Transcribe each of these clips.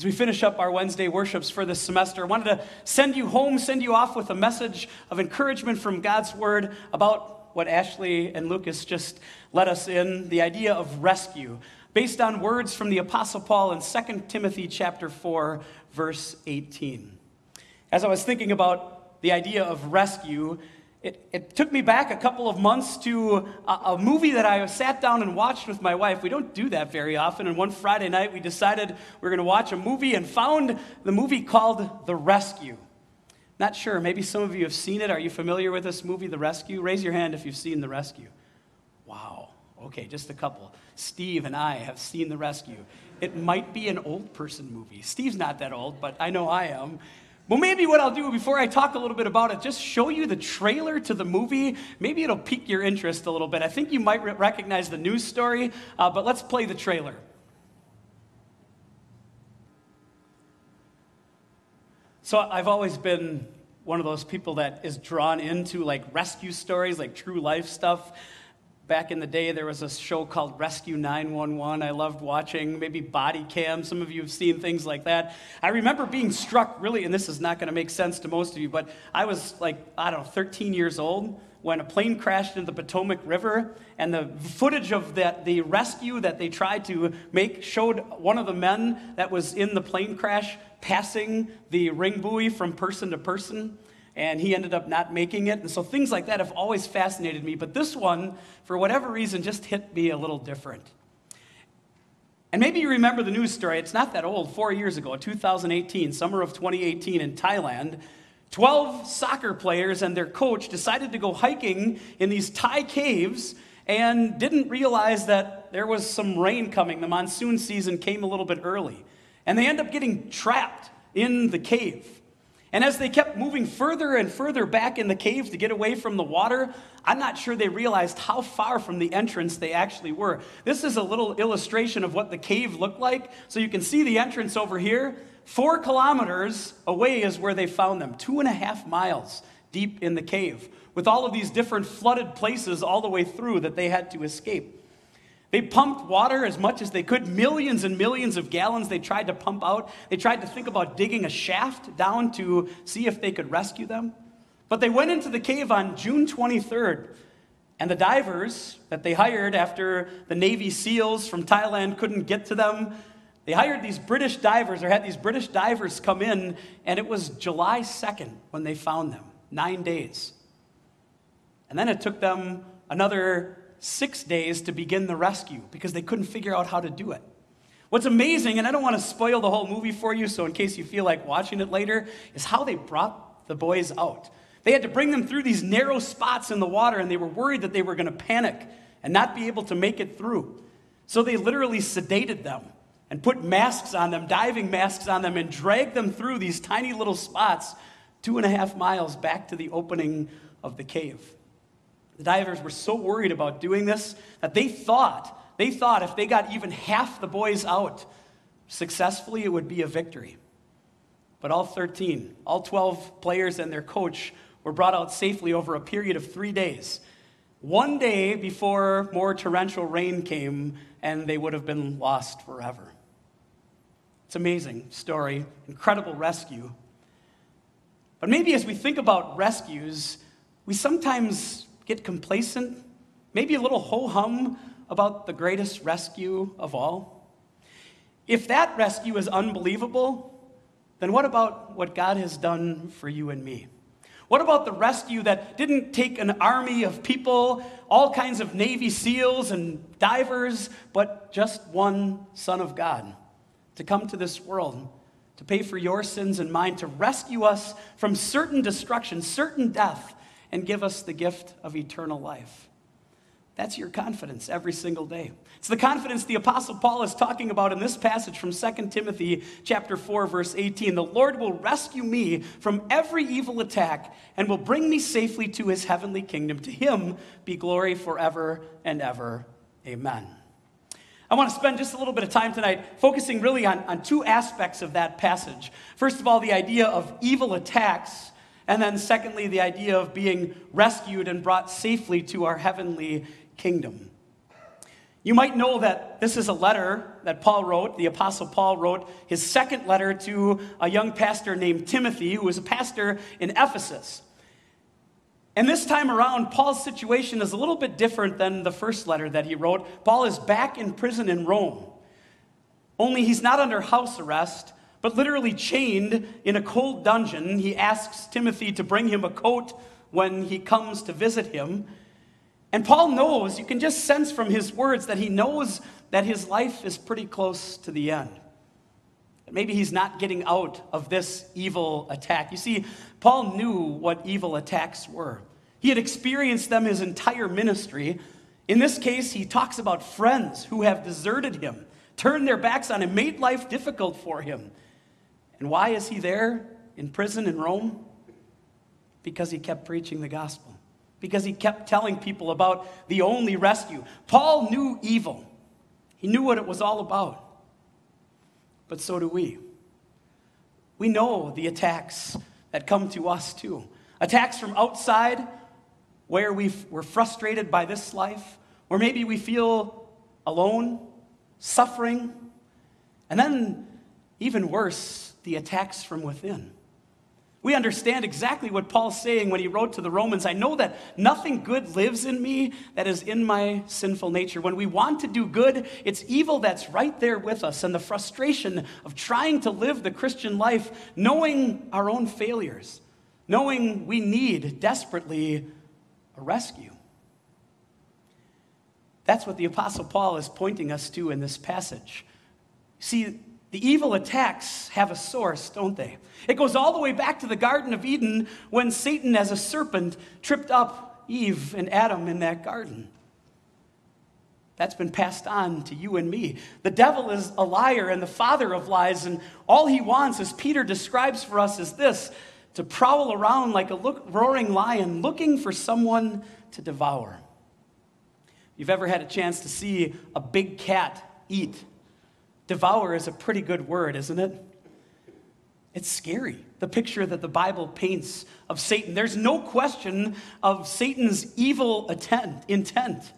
As we finish up our Wednesday worships for this semester, I wanted to send you home, send you off with a message of encouragement from God's Word about what Ashley and Lucas just let us in the idea of rescue, based on words from the Apostle Paul in 2 Timothy chapter 4, verse 18. As I was thinking about the idea of rescue, it, it, took me back a couple of months to a, a, movie that I sat down and watched with my wife. We don't do that very often. And one Friday night, we decided we were going to watch a movie and found the movie called The Rescue. Not sure, maybe some of you have seen it. Are you familiar with this movie, The Rescue? Raise your hand if you've seen The Rescue. Wow. Okay, just a couple. Steve and I have seen The Rescue. It might be an old person movie. Steve's not that old, but I know I am. Well, maybe what I'll do before I talk a little bit about it, just show you the trailer to the movie. Maybe it'll pique your interest a little bit. I think you might re- recognize the news story, uh, but let's play the trailer. So I've always been one of those people that is drawn into like rescue stories, like true life stuff. Back in the day, there was a show called Rescue 911. I loved watching, maybe Body Cam. Some of you have seen things like that. I remember being struck really, and this is not going to make sense to most of you, but I was like, I don't know, 13 years old when a plane crashed into the Potomac River, and the footage of that, the rescue that they tried to make showed one of the men that was in the plane crash passing the ring buoy from person to person and he ended up not making it. And so things like that have always fascinated me. But this one, for whatever reason, just hit me a little different. And maybe you remember the news story. It's not that old. Four years ago, 2018, summer of 2018 in Thailand, 12 soccer players and their coach decided to go hiking in these Thai caves and didn't realize that there was some rain coming. The monsoon season came a little bit early. And they end up getting trapped in the cave. And as they kept moving further and further back in the cave to get away from the water, I'm not sure they realized how far from the entrance they actually were. This is a little illustration of what the cave looked like. So you can see the entrance over here. Four kilometers away is where they found them, two and a half miles deep in the cave, with all of these different flooded places all the way through that they had to escape. They pumped water as much as they could, millions and millions of gallons they tried to pump out. They tried to think about digging a shaft down to see if they could rescue them. But they went into the cave on June 23rd, and the divers that they hired after the Navy SEALs from Thailand couldn't get to them, they hired these British divers or had these British divers come in, and it was July 2nd when they found them, nine days. And then it took them another six days to begin the rescue because they couldn't figure out how to do it. What's amazing, and I don't want to spoil the whole movie for you, so in case you feel like watching it later, is how they brought the boys out. They had to bring them through these narrow spots in the water, and they were worried that they were going to panic and not be able to make it through. So they literally sedated them and put masks on them, diving masks on them, and dragged them through these tiny little spots, two and a half miles back to the opening of the cave. The divers were so worried about doing this that they thought, they thought if they got even half the boys out successfully, it would be a victory. But all 13, all 12 players and their coach were brought out safely over a period of three days. One day before more torrential rain came, and they would have been lost forever. It's amazing story, incredible rescue. But maybe as we think about rescues, we sometimes get complacent, maybe a little ho hum about the greatest rescue of all? If that rescue is unbelievable, then what about what God has done for you and me? What about the rescue that didn't take an army of people, all kinds of Navy SEALs and divers, but just one Son of God to come to this world, to pay for your sins and mine, to rescue us from certain destruction, certain death, and give us the gift of eternal life. That's your confidence every single day. It's the confidence the apostle Paul is talking about in this passage from 2 Timothy chapter 4 verse 18. The Lord will rescue me from every evil attack and will bring me safely to his heavenly kingdom. To him be glory forever and ever. Amen. I want to spend just a little bit of time tonight focusing really on, on two aspects of that passage. First of all, the idea of evil attacks and then, secondly, the idea of being rescued and brought safely to our heavenly kingdom. You might know that this is a letter that Paul wrote, the Apostle Paul wrote his second letter to a young pastor named Timothy, who was a pastor in Ephesus. And this time around, Paul's situation is a little bit different than the first letter that he wrote. Paul is back in prison in Rome. Only he's not under house arrest, but literally chained in a cold dungeon. He asks Timothy to bring him a coat when he comes to visit him. And Paul knows, you can just sense from his words that he knows that his life is pretty close to the end. That Maybe he's not getting out of this evil attack. You see, Paul knew what evil attacks were. He had experienced them his entire ministry. In this case, he talks about friends who have deserted him, turned their backs on him, made life difficult for him. And why is he there in prison in Rome? Because he kept preaching the gospel, because he kept telling people about the only rescue. Paul knew evil, he knew what it was all about. But so do we. We know the attacks that come to us too. Attacks from outside where we are frustrated by this life, or maybe we feel alone, suffering, and then, even worse, the attacks from within. We understand exactly what Paul's saying when he wrote to the Romans I know that nothing good lives in me that is in my sinful nature. When we want to do good, it's evil that's right there with us, and the frustration of trying to live the Christian life, knowing our own failures, knowing we need desperately a rescue. That's what the Apostle Paul is pointing us to in this passage. See, the evil attacks have a source, don't they? It goes all the way back to the Garden of Eden when Satan, as a serpent, tripped up Eve and Adam in that garden. That's been passed on to you and me. The devil is a liar and the father of lies, and all he wants, as Peter describes for us, is this to prowl around like a look, roaring lion looking for someone to devour. You've ever had a chance to see a big cat eat, devour is a pretty good word, isn't it? It's scary, the picture that the Bible paints of Satan. There's no question of Satan's evil intent.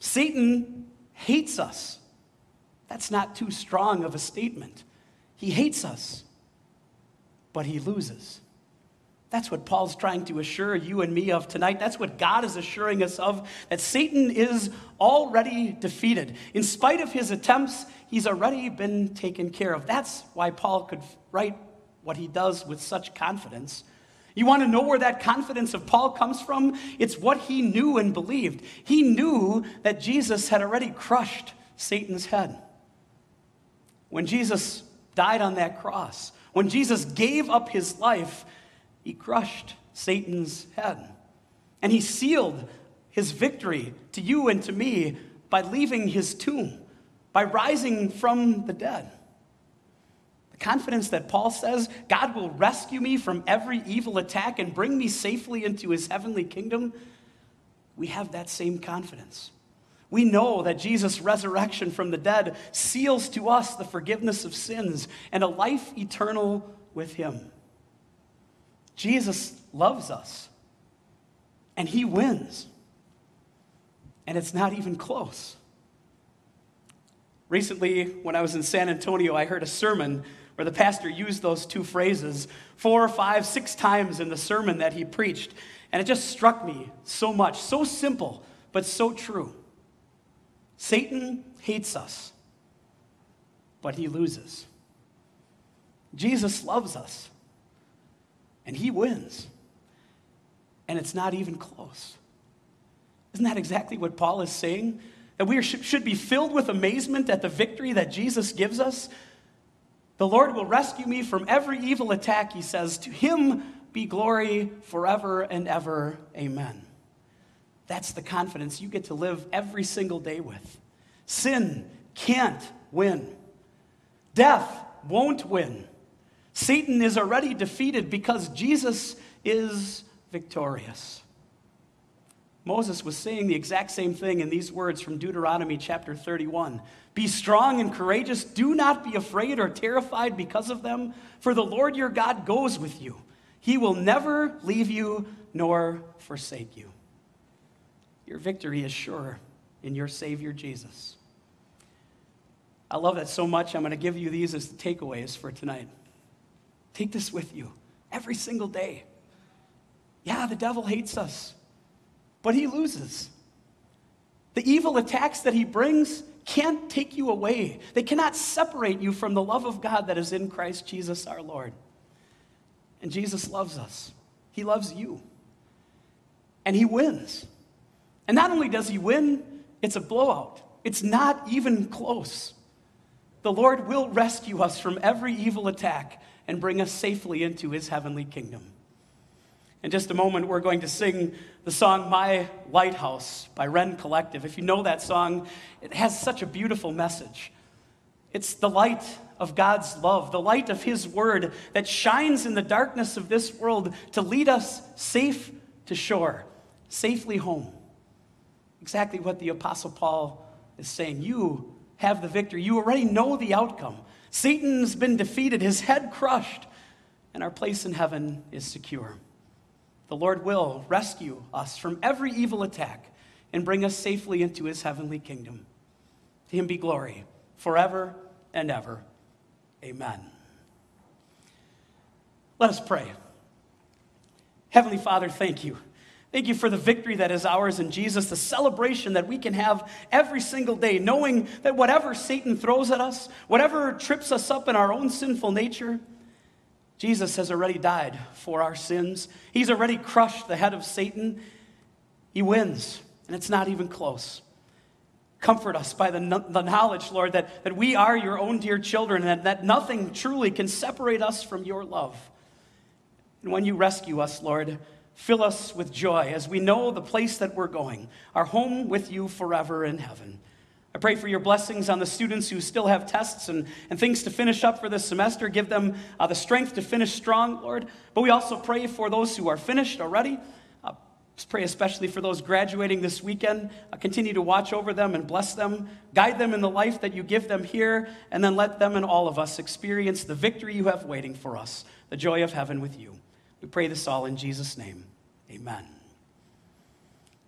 Satan hates us. That's not too strong of a statement. He hates us, but he loses. That's what Paul's trying to assure you and me of tonight. That's what God is assuring us of that Satan is already defeated. In spite of his attempts, he's already been taken care of. That's why Paul could write what he does with such confidence. You want to know where that confidence of Paul comes from? It's what he knew and believed. He knew that Jesus had already crushed Satan's head. When Jesus died on that cross, when Jesus gave up his life, he crushed Satan's head. And he sealed his victory to you and to me by leaving his tomb, by rising from the dead. The confidence that Paul says God will rescue me from every evil attack and bring me safely into his heavenly kingdom, we have that same confidence. We know that Jesus' resurrection from the dead seals to us the forgiveness of sins and a life eternal with him. Jesus loves us, and he wins. And it's not even close. Recently, when I was in San Antonio, I heard a sermon where the pastor used those two phrases four, five, six times in the sermon that he preached. And it just struck me so much. So simple, but so true. Satan hates us, but he loses. Jesus loves us, and he wins. And it's not even close. Isn't that exactly what Paul is saying? That we should be filled with amazement at the victory that Jesus gives us. The Lord will rescue me from every evil attack, he says. To him be glory forever and ever. Amen. That's the confidence you get to live every single day with. Sin can't win, death won't win. Satan is already defeated because Jesus is victorious. Moses was saying the exact same thing in these words from Deuteronomy chapter 31. Be strong and courageous. Do not be afraid or terrified because of them, for the Lord your God goes with you. He will never leave you nor forsake you. Your victory is sure. in your Savior Jesus. I love that so much. I'm going to give you these as the takeaways for tonight. Take this with you every single day. Yeah, the devil hates us, but he loses. The evil attacks that he brings can't take you away, they cannot separate you from the love of God that is in Christ Jesus our Lord. And Jesus loves us, he loves you. And he wins. And not only does he win, it's a blowout. It's not even close. The Lord will rescue us from every evil attack and bring us safely into his heavenly kingdom. In just a moment, we're going to sing the song My Lighthouse by Rend Collective. If you know that song, it has such a beautiful message. It's the light of God's love, the light of His word that shines in the darkness of this world to lead us safe to shore, safely home. Exactly what the Apostle Paul is saying. You have the victory. You already know the outcome. Satan's been defeated, his head crushed, and our place in heaven is secure. The Lord will rescue us from every evil attack and bring us safely into his heavenly kingdom. To him be glory forever and ever. Amen. Let us pray. Heavenly Father, thank you. Thank you for the victory that is ours in Jesus, the celebration that we can have every single day, knowing that whatever Satan throws at us, whatever trips us up in our own sinful nature, Jesus has already died for our sins. He's already crushed the head of Satan. He wins, and it's not even close. Comfort us by the, the knowledge, Lord, that, that we are your own dear children and that, that nothing truly can separate us from your love. And when you rescue us, Lord, Fill us with joy as we know the place that we're going, our home with you forever in heaven. I pray for your blessings on the students who still have tests and, and things to finish up for this semester. Give them uh, the strength to finish strong, Lord. But we also pray for those who are finished already. Uh, pray especially for those graduating this weekend. Uh, continue to watch over them and bless them. Guide them in the life that you give them here, and then let them and all of us experience the victory you have waiting for us, the joy of heaven with you. We pray this all in Jesus' name. Amen.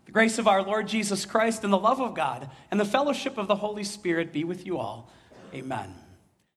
The grace of our Lord Jesus Christ and the love of God and the fellowship of the Holy Spirit be with you all. Amen.